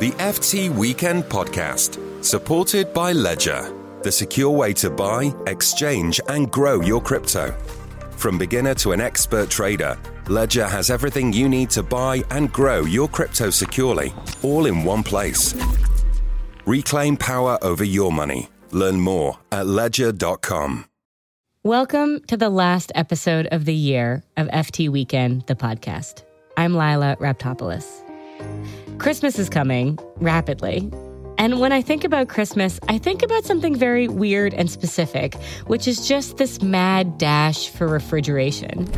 The FT Weekend Podcast, supported by Ledger, the secure way to buy, exchange, and grow your crypto. From beginner to an expert trader, Ledger has everything you need to buy and grow your crypto securely, all in one place. Reclaim power over your money. Learn more at ledger.com. Welcome to the last episode of the year of FT Weekend, the podcast. I'm Lilah Raptopoulos. Christmas is coming rapidly. And when I think about Christmas, I think about something very weird and specific, which is just this mad dash for refrigeration.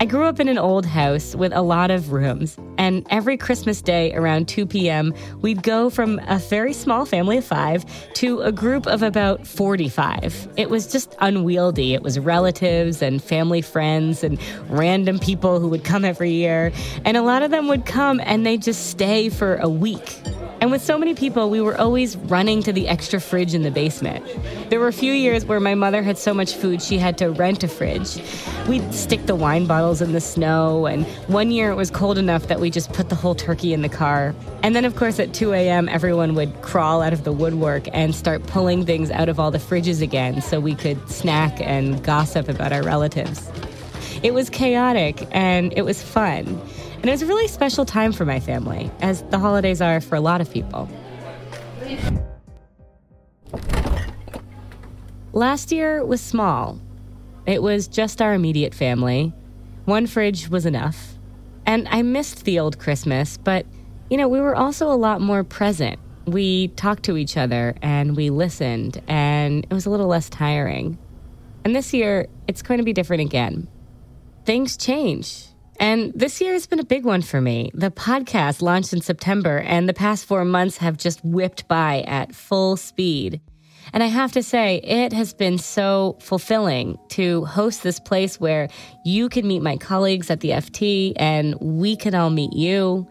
I grew up in an old house with a lot of rooms, and every Christmas day around 2 p.m., we'd go from a very small family of five to a group of about 45. It was just unwieldy. It was relatives and family friends and random people who would come every year. And a lot of them would come and they'd just stay for a week. And with so many people, we were always running to the extra fridge in the basement. There were a few years where my mother had so much food she had to rent a fridge. We'd stick the wine bottles in the snow, and one year it was cold enough that we just put the whole turkey in the car. And then, of course, at 2 a.m., everyone would crawl out of the woodwork and start pulling things out of all the fridges again so we could snack and gossip about our relatives. It was chaotic and it was fun. And it was a really special time for my family, as the holidays are for a lot of people. Last year was small. It was just our immediate family. One fridge was enough. And I missed the old Christmas, but, you know, we were also a lot more present. We talked to each other and we listened, and it was a little less tiring. And this year, it's going to be different again. Things change. And this year has been a big one for me. The podcast launched in September, and the past four months have just whipped by at full speed. And I have to say, it has been so fulfilling to host this place where you can meet my colleagues at the FT and we can all meet you.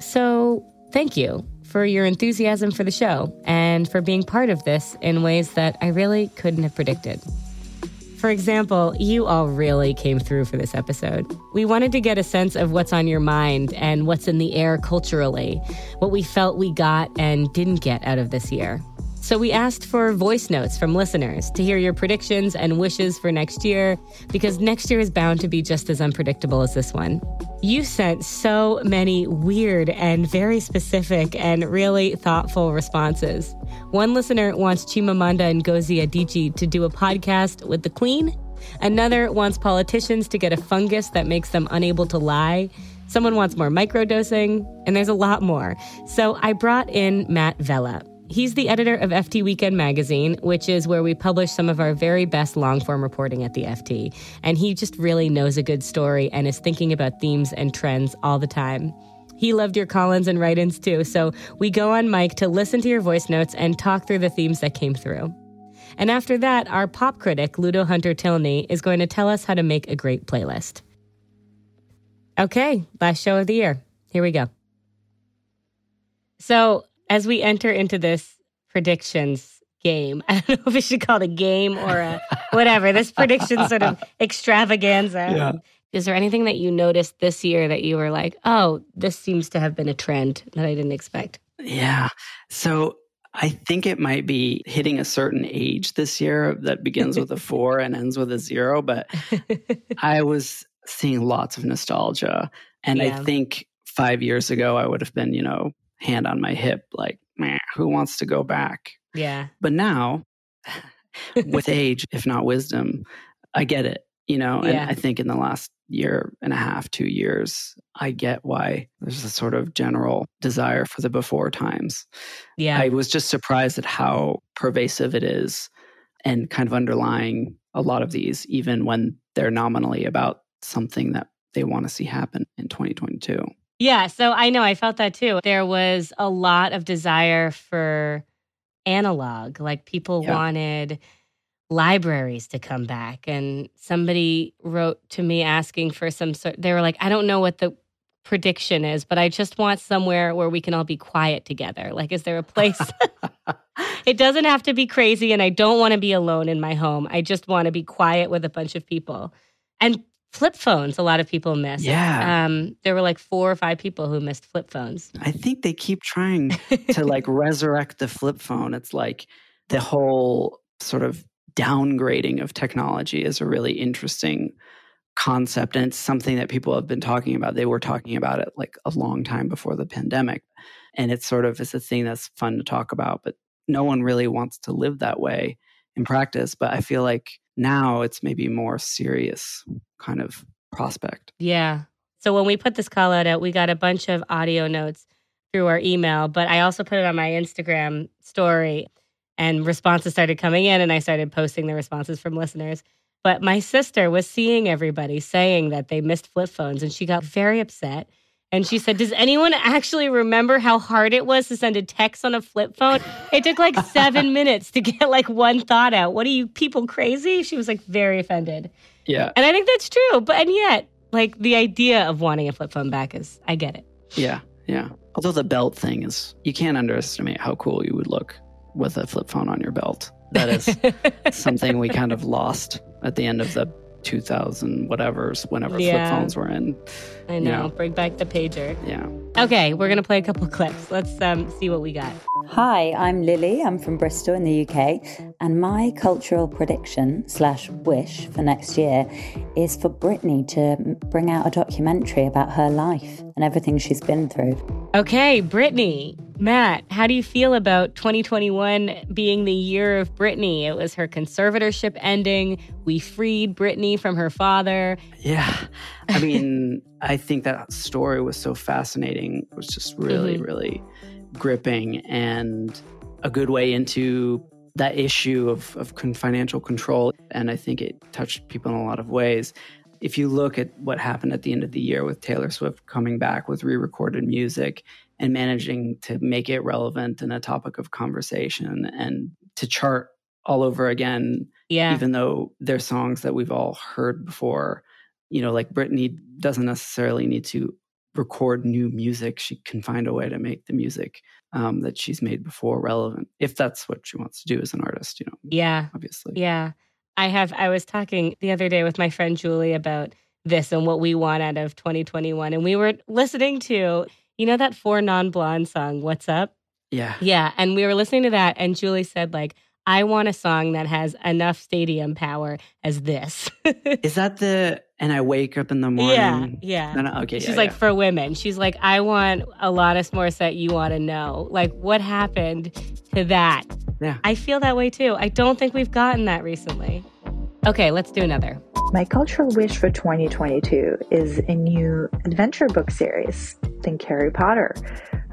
So, thank you for your enthusiasm for the show and for being part of this in ways that I really couldn't have predicted. For example, you all really came through for this episode. We wanted to get a sense of what's on your mind and what's in the air culturally, what we felt we got and didn't get out of this year. So we asked for voice notes from listeners to hear your predictions and wishes for next year, because next year is bound to be just as unpredictable as this one. You sent so many weird and very specific and really thoughtful responses. One listener wants Chimamanda and Ngozi Adichie to do a podcast with the Queen. Another wants politicians to get a fungus that makes them unable to lie. Someone wants more microdosing, and there's a lot more. So I brought in Matt Vella. He's the editor of FT Weekend magazine, which is where we publish some of our very best long form reporting at the FT. And he just really knows a good story and is thinking about themes and trends all the time. He loved your Collins and write ins too, so we go on mic to listen to your voice notes and talk through the themes that came through. And after that, our pop critic, Ludo Hunter Tilney, is going to tell us how to make a great playlist. Okay, last show of the year. Here we go. So, as we enter into this predictions game, I don't know if we should call it a game or a whatever, this prediction sort of extravaganza. Yeah. Is there anything that you noticed this year that you were like, oh, this seems to have been a trend that I didn't expect? Yeah. So I think it might be hitting a certain age this year that begins with a four and ends with a zero. But I was seeing lots of nostalgia. And Yeah. I think five years ago, I would have been, you know, hand on my hip, like, man, who wants to go back? Yeah. But now, with age, if not wisdom, I get it, you know, and Yeah. I think in the last year and a half, two years, I get why there's a sort of general desire for the before times. Yeah. I was just surprised at how pervasive it is and kind of underlying a lot of these, even when they're nominally about something that they want to see happen in 2022. Yeah, so I know I felt that too. There was a lot of desire for analog, like people Yeah. wanted libraries to come back. And somebody wrote to me asking for some sort, they were like, I don't know what the prediction is, but I just want somewhere where we can all be quiet together. Like, is there a place? it doesn't have to be crazy, and I don't want to be alone in my home. I just want to be quiet with a bunch of people. And Flip phones, a lot of people missed. Yeah. Um, there were like four or five people who missed flip phones. I think they keep trying to like resurrect the flip phone. It's like the whole sort of downgrading of technology is a really interesting concept. And it's something that people have been talking about. They were talking about it like a long time before the pandemic. And it's sort of it's a thing that's fun to talk about, but no one really wants to live that way in practice. But I feel like now it's maybe more serious kind of prospect. Yeah. So when we put this call out, uh, we got a bunch of audio notes through our email, but I also put it on my Instagram story and responses started coming in and I started posting the responses from listeners. But my sister was seeing everybody saying that they missed flip phones and she got very upset. And she said, Does anyone actually remember how hard it was to send a text on a flip phone? It took like seven minutes to get like one thought out. What are you people crazy? She was like very offended. Yeah. And I think that's true. But and yet, like the idea of wanting a flip phone back is I get it. Yeah. Yeah. Although the belt thing is, you can't underestimate how cool you would look with a flip phone on your belt. That is something we kind of lost at the end of the 2000 whatever's whenever Yeah. flip phones were in. I know. Yeah. Bring back the pager. Yeah. Okay, we're gonna play a couple clips. Let's um, see what we got. Hi, I'm Lily. I'm from Bristol in the UK, and my cultural prediction slash wish for next year is for Britney to bring out a documentary about her life and everything she's been through. Okay, Britney. Matt, how do you feel about 2021 being the year of Britney? It was her conservatorship ending. We freed Britney from her father. Yeah. I mean, I think that story was so fascinating. It was just really, Mhm. really gripping and a good way into that issue of, of financial control. And I think it touched people in a lot of ways. If you look at what happened at the end of the year with Taylor Swift coming back with re recorded music and managing to make it relevant and a topic of conversation and to chart all over again Yeah. even though they're songs that we've all heard before. You know, like Britney doesn't necessarily need to record new music. She can find a way to make the music um, that she's made before relevant, if that's what she wants to do as an artist. You know, yeah. obviously. Yeah. I have I was talking the other day with my friend Julie about this and what we want out of 2021 and we were listening to you know that four non-blonde song What's Up? Yeah. Yeah, and we were listening to that and Julie said like I want a song that has enough stadium power as this. Is that the and I wake up in the yeah, morning? yeah. No, no, okay. She's yeah, like yeah. for women. She's like I want Alanis Morissette you want to know. Like what happened to that? Yeah. I feel that way too. I don't think we've gotten that recently. Okay, let's do another. My cultural wish for 2022 is a new adventure book series. Think Harry Potter,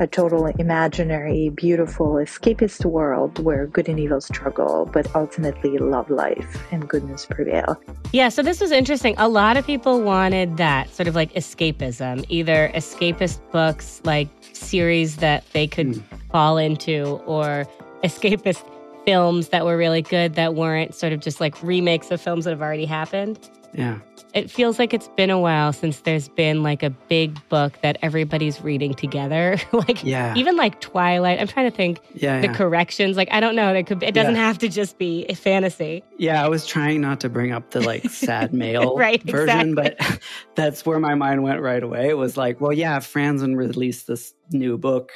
a total imaginary, beautiful, escapist world where good and evil struggle, but ultimately love life and goodness prevail. Yeah, so this was interesting. A lot of people wanted that sort of like escapism, either escapist books, like series that they could hmm. fall into, or escapist films that were really good that weren't sort of just like remakes of films that have already happened. yeah. It feels like it's been a while since there's been like a big book that everybody's reading together. like Yeah. even like Twilight. I'm trying to think Yeah. the yeah. corrections. Like I don't know. It could. It doesn't Yeah. have to just be a fantasy. Yeah, I was trying not to bring up the like sad male Right, version, but that's where my mind went right away. It was like, well, yeah, Franzen released this new book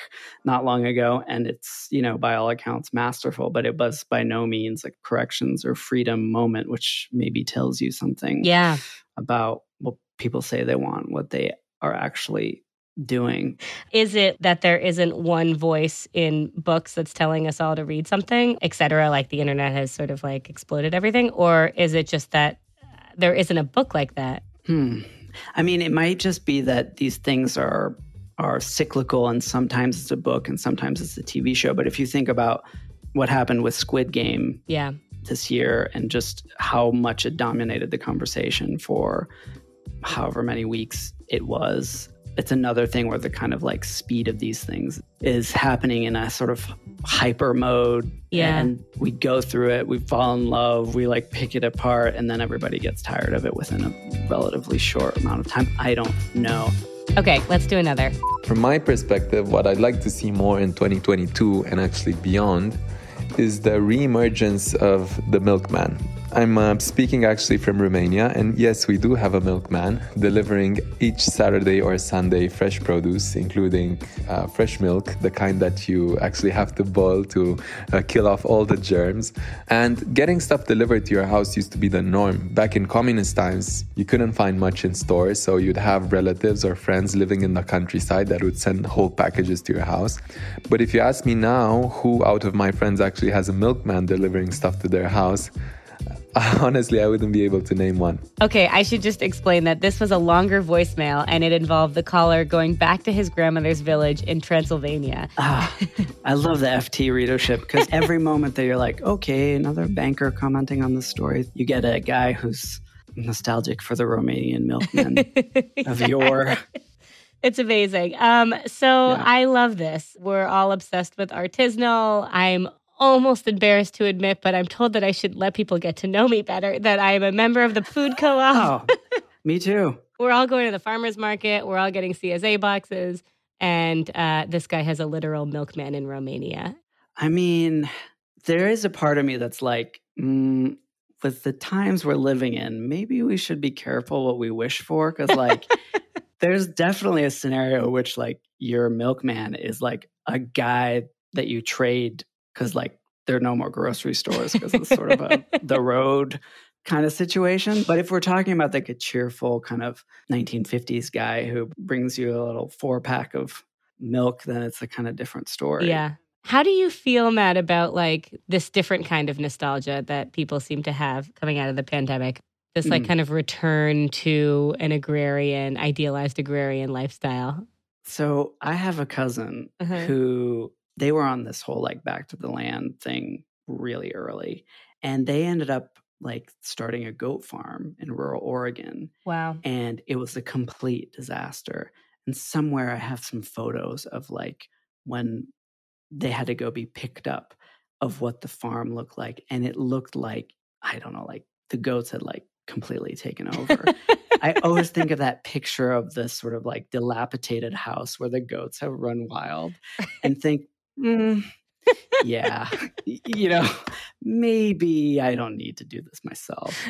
not long ago, and it's, you know, by all accounts masterful, but it was by no means a corrections or freedom moment, which maybe tells you something Yeah. About what people say they want, what they are actually doing. Is it that there isn't one voice in books that's telling us all to read something, et cetera? Like the internet has sort of like exploded everything? Or is it just that uh, there isn't a book like that? Hmm. I mean, it might just be that these things are are cyclical, and sometimes it's a book, and sometimes it's a TV show. But if you think about what happened with Squid Game Yeah. This year, and just how much it dominated the conversation for however many weeks it was, it's another thing where the kind of like speed of these things is happening in a sort of hyper mode. Yeah. And we go through it, we fall in love, we like pick it apart, and then everybody gets tired of it within a relatively short amount of time. I don't know. Okay, let's do another. From my perspective, what I'd like to see more in 2022 and actually beyond is the reemergence of the milkman. I'm uh, speaking actually from Romania, and yes, we do have a milkman delivering each Saturday or Sunday fresh produce, including uh, fresh milk, the kind that you actually have to boil to uh, kill off all the germs. And getting stuff delivered to your house used to be the norm. Back in communist times, you couldn't find much in stores, so you'd have relatives or friends living in the countryside that would send whole packages to your house. But if you ask me now, who out of my friends actually has a milkman delivering stuff to their house? Honestly, I wouldn't be able to name one. Okay, I should just explain that this was a longer voicemail and it involved the caller going back to his grandmother's village in Transylvania. Ah, I love the FT readership because every moment that you're like, okay, another banker commenting on the story, you get a guy who's nostalgic for the Romanian milkman of yore. It's amazing. Um, so yeah. I love this. We're all obsessed with artisanal. I'm almost embarrassed to admit, but I'm told that I should let people get to know me better, that I am a member of the food co op. oh, me too. We're all going to the farmer's market. We're all getting CSA boxes. And uh, this guy has a literal milkman in Romania. I mean, there is a part of me that's like, mm, with the times we're living in, maybe we should be careful what we wish for. Cause, like, there's definitely a scenario which, like, your milkman is like a guy that you trade because like there are no more grocery stores because it's sort of a the road kind of situation. But if we're talking about like a cheerful kind of 1950s guy who brings you a little four pack of milk, then it's a kind of different story. Yeah. How do you feel, Matt, about like this different kind of nostalgia that people seem to have coming out of the pandemic? This like mm. kind of return to an agrarian, idealized agrarian lifestyle. So I have a cousin uh-huh. who they were on this whole like back to the land thing really early and they ended up like starting a goat farm in rural Oregon. Wow. And it was a complete disaster. And somewhere I have some photos of like when they had to go be picked up of what the farm looked like. And it looked like, I don't know, like the goats had like completely taken over. I always think of that picture of this sort of like dilapidated house where the goats have run wild and think, mm, yeah, you know, maybe I don't need to do this myself.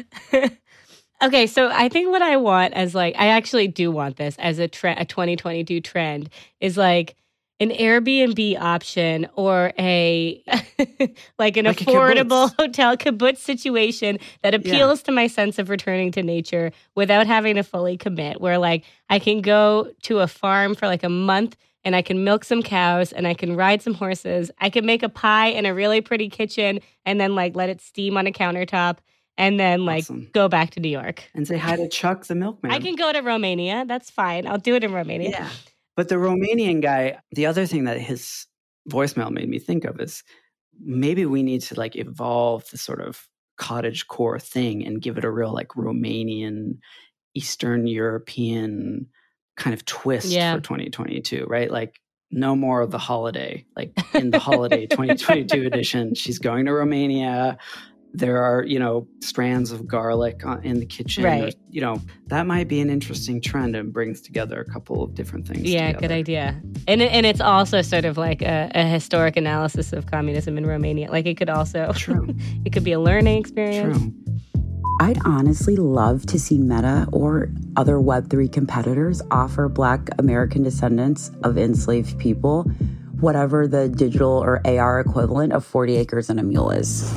okay, so I think what I want as like I actually do want this as a trend, a 2022 trend is like an Airbnb option or a like an like affordable hotel kibbutz situation that appeals yeah. to my sense of returning to nature without having to fully commit where like I can go to a farm for like a month and I can milk some cows and I can ride some horses. I can make a pie in a really pretty kitchen and then like let it steam on a countertop and then like awesome. go back to New York. And say hi to Chuck the milkman. I can go to Romania. That's fine. I'll do it in Romania. Yeah. But the Romanian guy, the other thing that his voicemail made me think of is maybe we need to like evolve the sort of cottage core thing and give it a real like Romanian, Eastern European kind of twist yeah. for 2022, right? Like no more of the mm. holiday. Like in the holiday 2022 edition, she's going to Romania. There are, you know, strands of garlic in the kitchen. Right. Or, you know, that might be an interesting trend and brings together a couple of different things. Yeah, together. good idea. And and it's also sort of like a, a, historic analysis of communism in Romania. Like it could also, True. it could be a learning experience. True. I'd honestly love to see Meta or other Web3 competitors offer Black American descendants of enslaved people whatever the digital or AR equivalent of 40 acres and a mule is.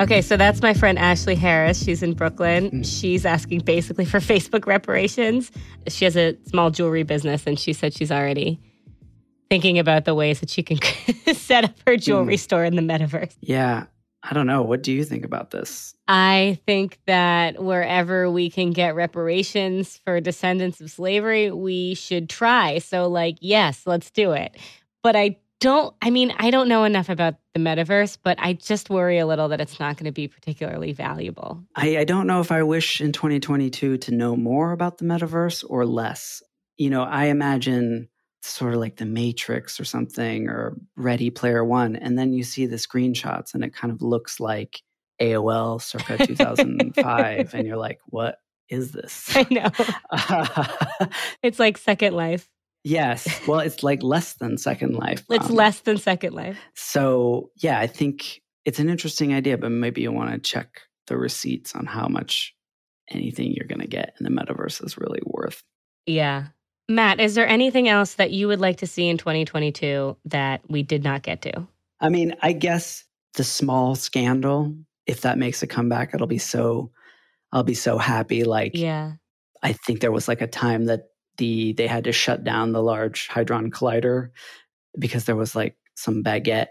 Okay, so that's my friend Ashley Harris. She's in Brooklyn. Mm. She's asking basically for Facebook reparations. She has a small jewelry business and she said she's already thinking about the ways that she can set up her jewelry mm. store in the metaverse. Yeah. I don't know. What do you think about this? I think that wherever we can get reparations for descendants of slavery, we should try. So, like, yes, let's do it. But I don't, I mean, I don't know enough about the metaverse, but I just worry a little that it's not going to be particularly valuable. I, I don't know if I wish in 2022 to know more about the metaverse or less. You know, I imagine sort of like the Matrix or something or Ready Player One. And then you see the screenshots and it kind of looks like AOL circa 2005. and you're like, what is this? I know. it's like Second Life. Yes. Well, it's like less than Second Life. It's um, less than Second Life. So, yeah, I think it's an interesting idea, but maybe you want to check the receipts on how much anything you're going to get in the metaverse is really worth. Yeah. Matt, is there anything else that you would like to see in 2022 that we did not get to? I mean, I guess the small scandal, if that makes a comeback, it'll be so I'll be so happy. Like Yeah. I think there was like a time that the they had to shut down the large hadron collider because there was like some baguette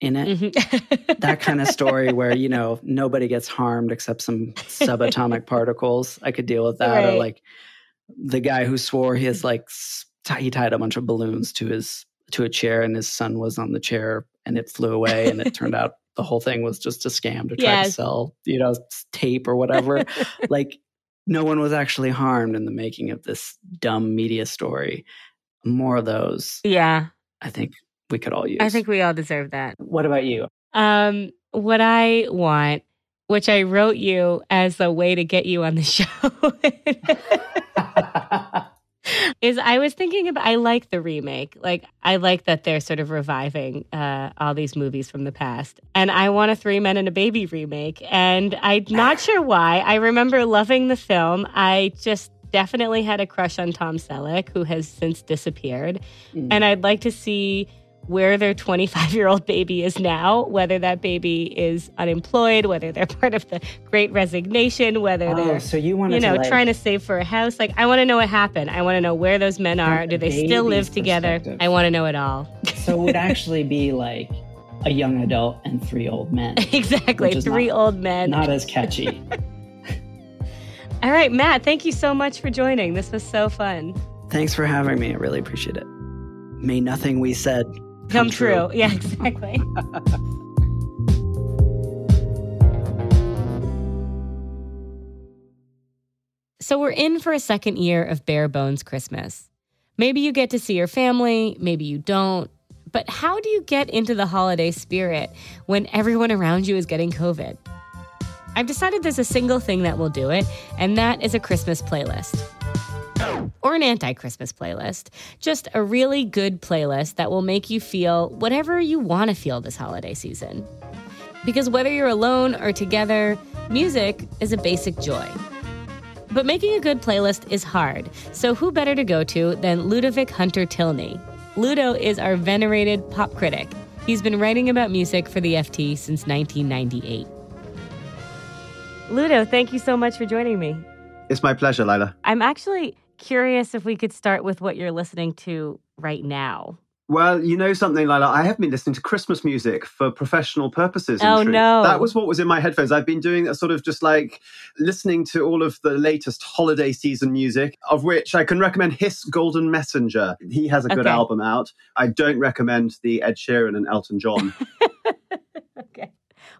in it. Mhm. That kind of story where, you know, nobody gets harmed except some subatomic particles. I could deal with that. Or like the guy who swore he has like he tied a bunch of balloons to his to a chair and his son was on the chair and it flew away and it turned out the whole thing was just a scam to try to sell, you know, tape or whatever. like no one was actually harmed in the making of this dumb media story. More of those, yeah. I think we could all use. I think we all deserve that. What about you? Um, what I want, which I wrote you as a way to get you on the show, is I was thinking about. I like the remake. Like I like that they're sort of reviving uh, all these movies from the past, and I want a Three Men and a Baby remake. And I'm not sure why. I remember loving the film. I just definitely had a crush on Tom Selleck, who has since disappeared, Mm. and I'd like to see where their 25 year old baby is now, whether that baby is unemployed, whether they're part of the great resignation, whether Oh, they're, so you want you know, to like, trying to save for a house. Like, I want to know what happened. I want to know where those men are. Do they still live together? I want to know it all. so it would actually be like a young adult and three old men. exactly. Three not- old men. Not as catchy. all right, Matt, thank you so much for joining. This was so fun. Thanks for having me. I really appreciate it. May nothing we said Come, true. Yeah, exactly. So we're in for a second year of bare bones Christmas. Maybe you get to see your family, maybe you don't. But how do you get into the holiday spirit when everyone around you is getting COVID? I've decided there's a single thing that will do it, and that is a Christmas playlist. Or an anti Christmas playlist. Just a really good playlist that will make you feel whatever you want to feel this holiday season. Because whether you're alone or together, music is a basic joy. But making a good playlist is hard, so who better to go to than Ludovic Hunter Tilney? Ludo is our venerated pop critic. He's been writing about music for the FT since 1998. Ludo, thank you so much for joining me. It's my pleasure, Lilah. I'm actually curious if we could start with what you're listening to right now. Well, you know something, Lilah. I have been listening to Christmas music for professional purposes. Oh, truth. no. That was what was in my headphones. I've been doing a sort of just like listening to all of the latest holiday season music, of which I can recommend His Golden Messenger. He has a good Okay. album out. I don't recommend the Ed Sheeran and Elton John.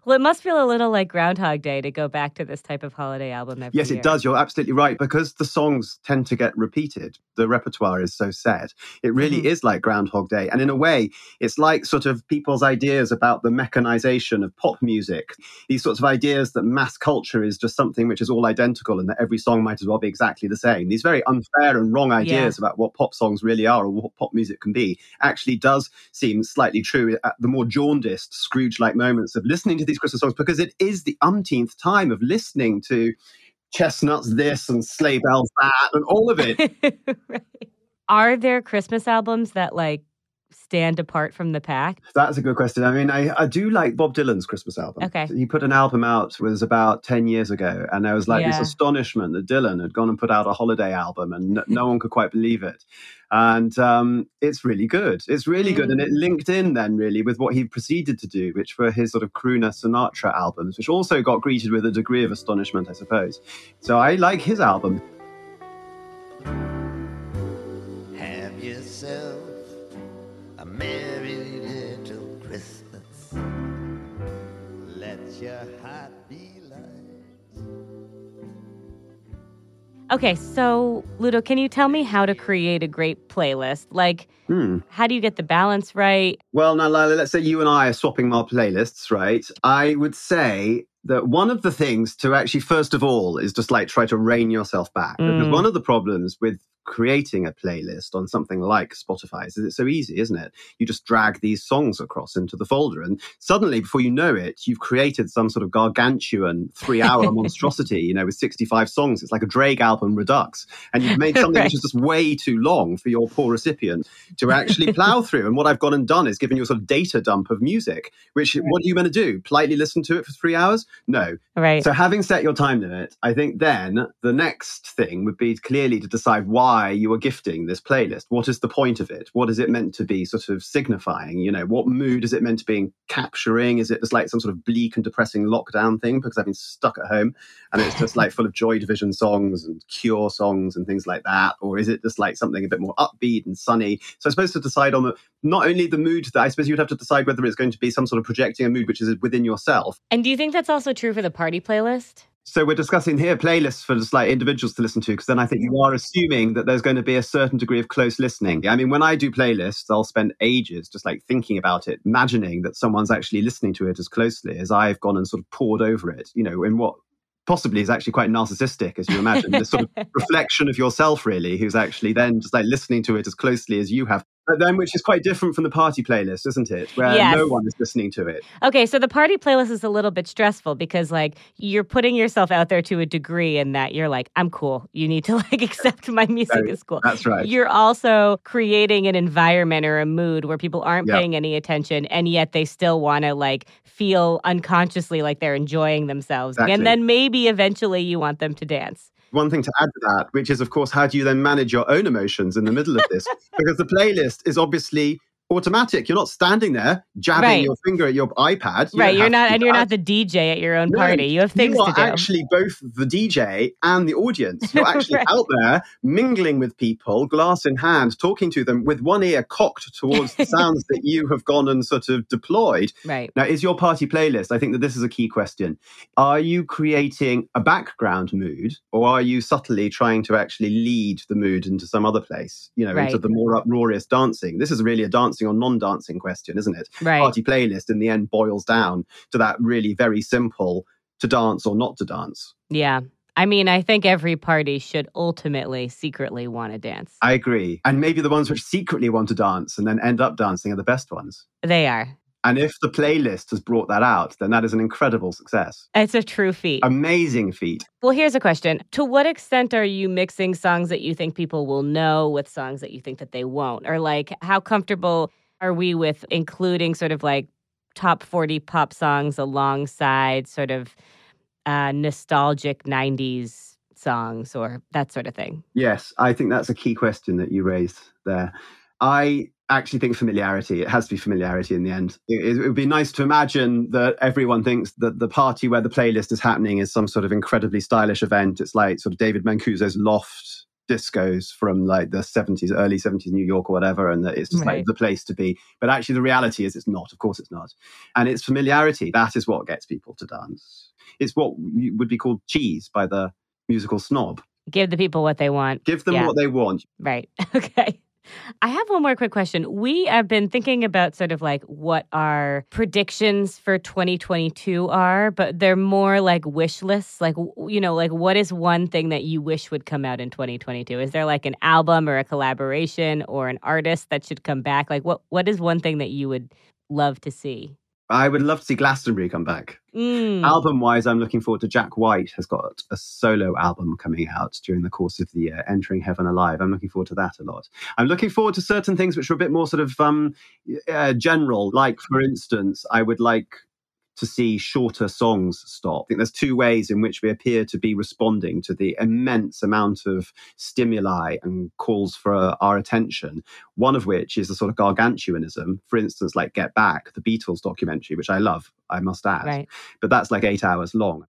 Well, it must feel a little like Groundhog Day to go back to this type of holiday album every Yes, year. it does. You're absolutely right. Because the songs tend to get repeated, the repertoire is so set. It really Mhm. is like Groundhog Day. And in a way, it's like sort of people's ideas about the mechanization of pop music. These sorts of ideas that mass culture is just something which is all identical and that every song might as well be exactly the same. These very unfair and wrong ideas about what pop songs really are or what pop music can be actually does seem slightly true at the more jaundiced, Scrooge like moments of listening to these Christmas songs because it is the umpteenth time of listening to chestnuts this and sleigh bells that and all of it. right. Are there Christmas albums that like stand apart from the pack? That's a good question. I mean, I, I do like Bob Dylan's Christmas album. Okay. He put an album out, it was about 10 years ago, and there was like this astonishment that Dylan had gone and put out a holiday album, and n- no one could quite believe it. And um, it's really good. It's really good. And Mm. it linked in then, really, with what he proceeded to do, which were his sort of crooner Sinatra albums, which also got greeted with a degree of astonishment, I suppose. So I like his album. Okay, so Ludo, can you tell me how to create a great playlist? Like, Hmm. how do you get the balance right? Well, now, Lilah, let's say you and I are swapping our playlists, right? I would say that one of the things to actually, first of all, is just like try to rein yourself back. Because Mm. one of the problems with creating a playlist on something like Spotify is it's so easy, isn't it? You just drag these songs across into the folder, and suddenly, before you know it, you've created some sort of gargantuan three-hour monstrosity. You know, with sixty-five songs, it's like a Drake album redux, and you've made something Right. which is just way too long for your poor recipient to actually plow through. And what I've gone and done is given you a sort of data dump of music. Which what are you going to do? Politely listen to it for three hours? No. Right. So having set your time limit, I think then the next thing would be clearly to decide why you are gifting this playlist. What is the point of it? What is it meant to be sort of signifying? You know, what mood is it meant to be capturing? Is it just like some sort of bleak and depressing lockdown thing because I've been stuck at home and it's just like full of Joy Division songs and Cure songs and things like that? Or is it just like something a bit more upbeat and sunny? So I'm supposed to decide on the not only the mood that I suppose you'd have to decide whether it's going to be some sort of projecting a mood which is within yourself and do you think that's also true for the party playlist? So we're discussing here playlists for just like individuals to listen to, because then I think you are assuming that there's going to be a certain degree of close listening. I mean, when I do playlists, I'll spend ages just like thinking about it, imagining that someone's actually listening to it as closely as I've gone and sort of pored over it, you know, in what possibly is actually quite narcissistic, as you imagine, this sort of reflection of yourself, really, who's actually then just like listening to it as closely as you have. But then, which is quite different from the party playlist, isn't it? Where Yes. no one is listening to it. Okay, so the party playlist is a little bit stressful because like you're putting yourself out there to a degree in that you're like, I'm cool. You need to like accept my music Right. is cool. That's right. You're also creating an environment or a mood where people aren't paying any attention and yet they still want to like feel unconsciously like they're enjoying themselves. Exactly. And then maybe eventually you want them to dance. One thing to add to that, which is, of course, how do you then manage your own emotions in the middle of this? because the playlist is obviously automatic. You're not standing there jabbing Right. your finger at your iPad. You right, you're not and you're not the DJ at your own No, party. You have things you are to do. actually both the DJ and the audience. You're actually Right. out there mingling with people, glass in hand, talking to them with one ear cocked towards the sounds that you have gone and sort of deployed. right. Now, is your party playlist? I think that this is a key question. Are you creating a background mood, or are you subtly trying to actually lead the mood into some other place? You know, into the more uproarious dancing. This is really a dancing or non-dancing question, isn't it? Right. Party playlist in the end boils down to that really very simple: to dance or not to dance. Yeah. I mean, I think every party should ultimately secretly want to dance. I agree. And maybe the ones which secretly want to dance and then end up dancing are the best ones. They are. And if the playlist has brought that out, then that is an incredible success. It's a true feat. Amazing feat. Well, here's a question. To what extent are you mixing songs that you think people will know with songs that you think that they won't? Or like how comfortable are we with including sort of like top 40 pop songs alongside sort of uh, nostalgic 90s songs or that sort of thing? Yes, I think that's a key question that you raised there. I actually think familiarity, it has to be familiarity in the end. It, it would be nice to imagine that everyone thinks that the party where the playlist is happening is some sort of incredibly stylish event. It's like sort of David Mancuso's loft discos from like the 70s, early 70s New York or whatever, and that it's just Right. like the place to be. But actually, the reality is it's not. Of course, it's not. And it's familiarity. That is what gets people to dance. It's what would be called cheese by the musical snob. Give the people what they want. Give them Yeah. what they want. Right. Okay. I have one more quick question. We have been thinking about sort of like what our predictions for 2022 are, but they're more like wish lists. Like, you know, like what is one thing that you wish would come out in 2022? Is there like an album or a collaboration or an artist that should come back? Like, what what is one thing that you would love to see? I would love to see Glastonbury come back. Mm. Album wise, I'm looking forward to Jack White has got a solo album coming out during the course of the year, Entering Heaven Alive. I'm looking forward to that a lot. I'm looking forward to certain things which are a bit more sort of um, uh, general. Like, for instance, I would like to see shorter songs stop. I think there's two ways in which we appear to be responding to the immense amount of stimuli and calls for our attention. One of which is a sort of gargantuanism. For instance, like Get Back, the Beatles documentary, which I love, I must add Right. but that's like eight hours long.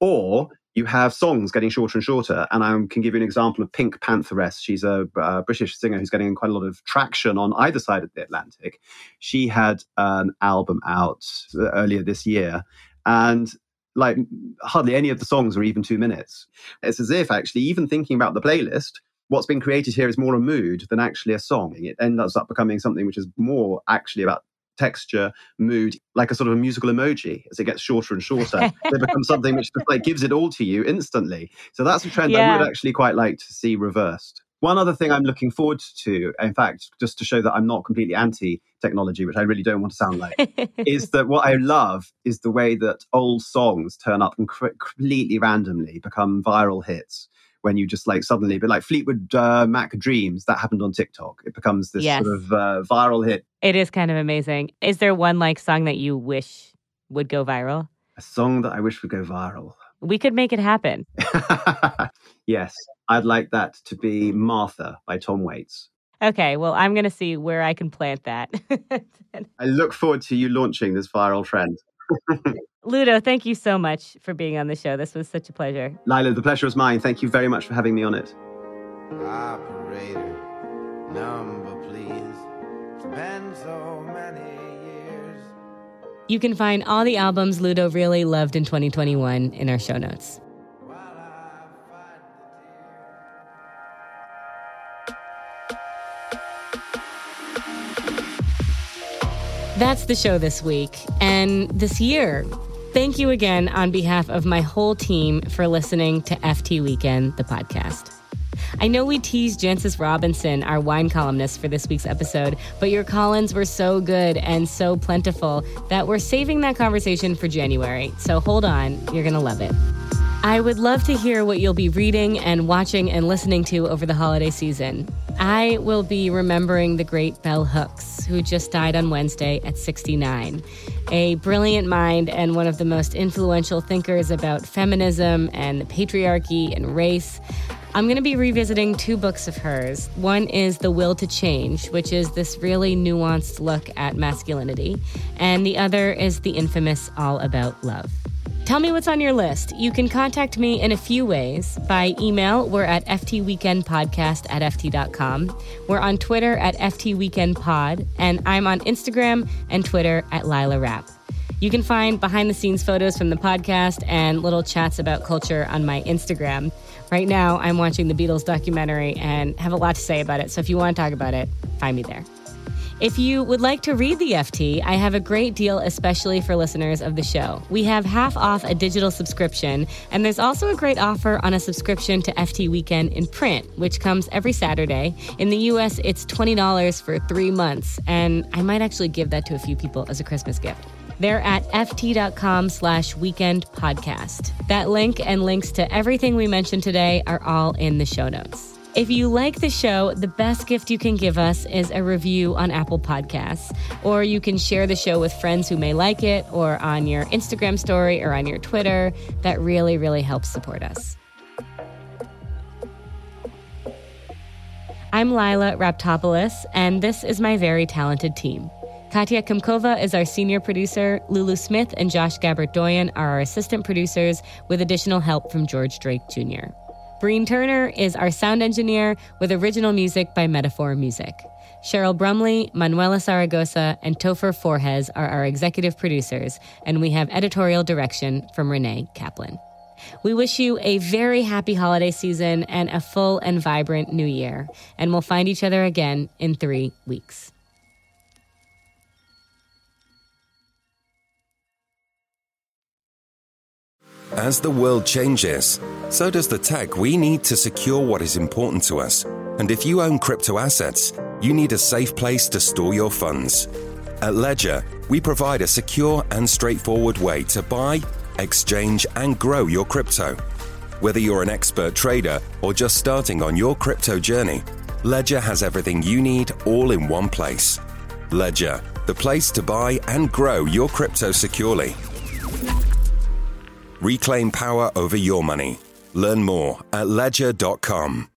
Or you have songs getting shorter and shorter. And I can give you an example of Pink Pantheress. She's a British singer who's getting quite a lot of traction on either side of the Atlantic. She had an album out earlier this year, and like hardly any of the songs are even two minutes. It's as if actually, even thinking about the playlist, what's been created here is more a mood than actually a song. It ends up becoming something which is more actually about texture, mood, like a sort of a musical emoji. As it gets shorter and shorter, they become something which just like gives it all to you instantly. So that's a trend I would actually quite like to see reversed. One other thing I'm looking forward to, in fact, just to show that I'm not completely anti technology, which I really don't want to sound like, is that what I love is the way that old songs turn up and cr- completely randomly become viral hits when you just like suddenly, but like Fleetwood uh, Mac Dreams, that happened on TikTok. It becomes this Yes. sort of uh, viral hit. It is kind of amazing. Is there one like song that you wish would go viral? A song that I wish would go viral. We could make it happen. yes, I'd like that to be Martha by Tom Waits. Okay, well, I'm going to see where I can plant that. I look forward to you launching this viral trend. Ludo, thank you so much for being on the show. This was such a pleasure. Lilah, the pleasure is mine. Thank you very much for having me on it. Operator, number please. It's been so many years. You can find all the albums Ludo really loved in 2021 in our show notes. That's the show this week and this year. Thank you again on behalf of my whole team for listening to FT Weekend, the podcast. I know we teased Jancis Robinson, our wine columnist, for this week's episode, but your call-ins were so good and so plentiful that we're saving that conversation for January. So hold on, you're going to love it. I would love to hear what you'll be reading and watching and listening to over the holiday season. I will be remembering the great Bell Hooks, who just died on Wednesday at 69. A brilliant mind and one of the most influential thinkers about feminism and the patriarchy and race. I'm going to be revisiting two books of hers. One is The Will to Change, which is this really nuanced look at masculinity, and the other is the infamous All About Love. Tell me what's on your list. You can contact me in a few ways. By email, we're at ftweekendpodcast at ft.com. We're on Twitter at ftweekendpod, and I'm on Instagram and Twitter at Lilah Rap. You can find behind the scenes photos from the podcast and little chats about culture on my Instagram. Right now, I'm watching the Beatles documentary and have a lot to say about it. So if you want to talk about it, find me there. If you would like to read the FT, I have a great deal, especially for listeners of the show. We have half off a digital subscription, and there's also a great offer on a subscription to FT Weekend in print, which comes every Saturday. In the US, it's $20 for three months, and I might actually give that to a few people as a Christmas gift. They're at ft.com slash weekend podcast. That link and links to everything we mentioned today are all in the show notes. If you like the show, the best gift you can give us is a review on Apple Podcasts. Or you can share the show with friends who may like it, or on your Instagram story or on your Twitter. That really, really helps support us. I'm Lilah Raptopoulos, and this is my very talented team. Katya Kumkova is our senior producer. Lulu Smith and Josh Gabert Doyon are our assistant producers, with additional help from George Drake Jr. Breen Turner is our sound engineer with original music by Metaphor Music. Cheryl Brumley, Manuela Saragosa, and Topher Forhecz are our executive producers, and we have editorial direction from Renee Kaplan. We wish you a very happy holiday season and a full and vibrant new year, and we'll find each other again in three weeks. As the world changes, so does the tech we need to secure what is important to us. And if you own crypto assets, you need a safe place to store your funds. At Ledger, we provide a secure and straightforward way to buy, exchange, and grow your crypto. Whether you're an expert trader or just starting on your crypto journey, Ledger has everything you need all in one place. Ledger, the place to buy and grow your crypto securely. Reclaim power over your money. Learn more at ledger.com.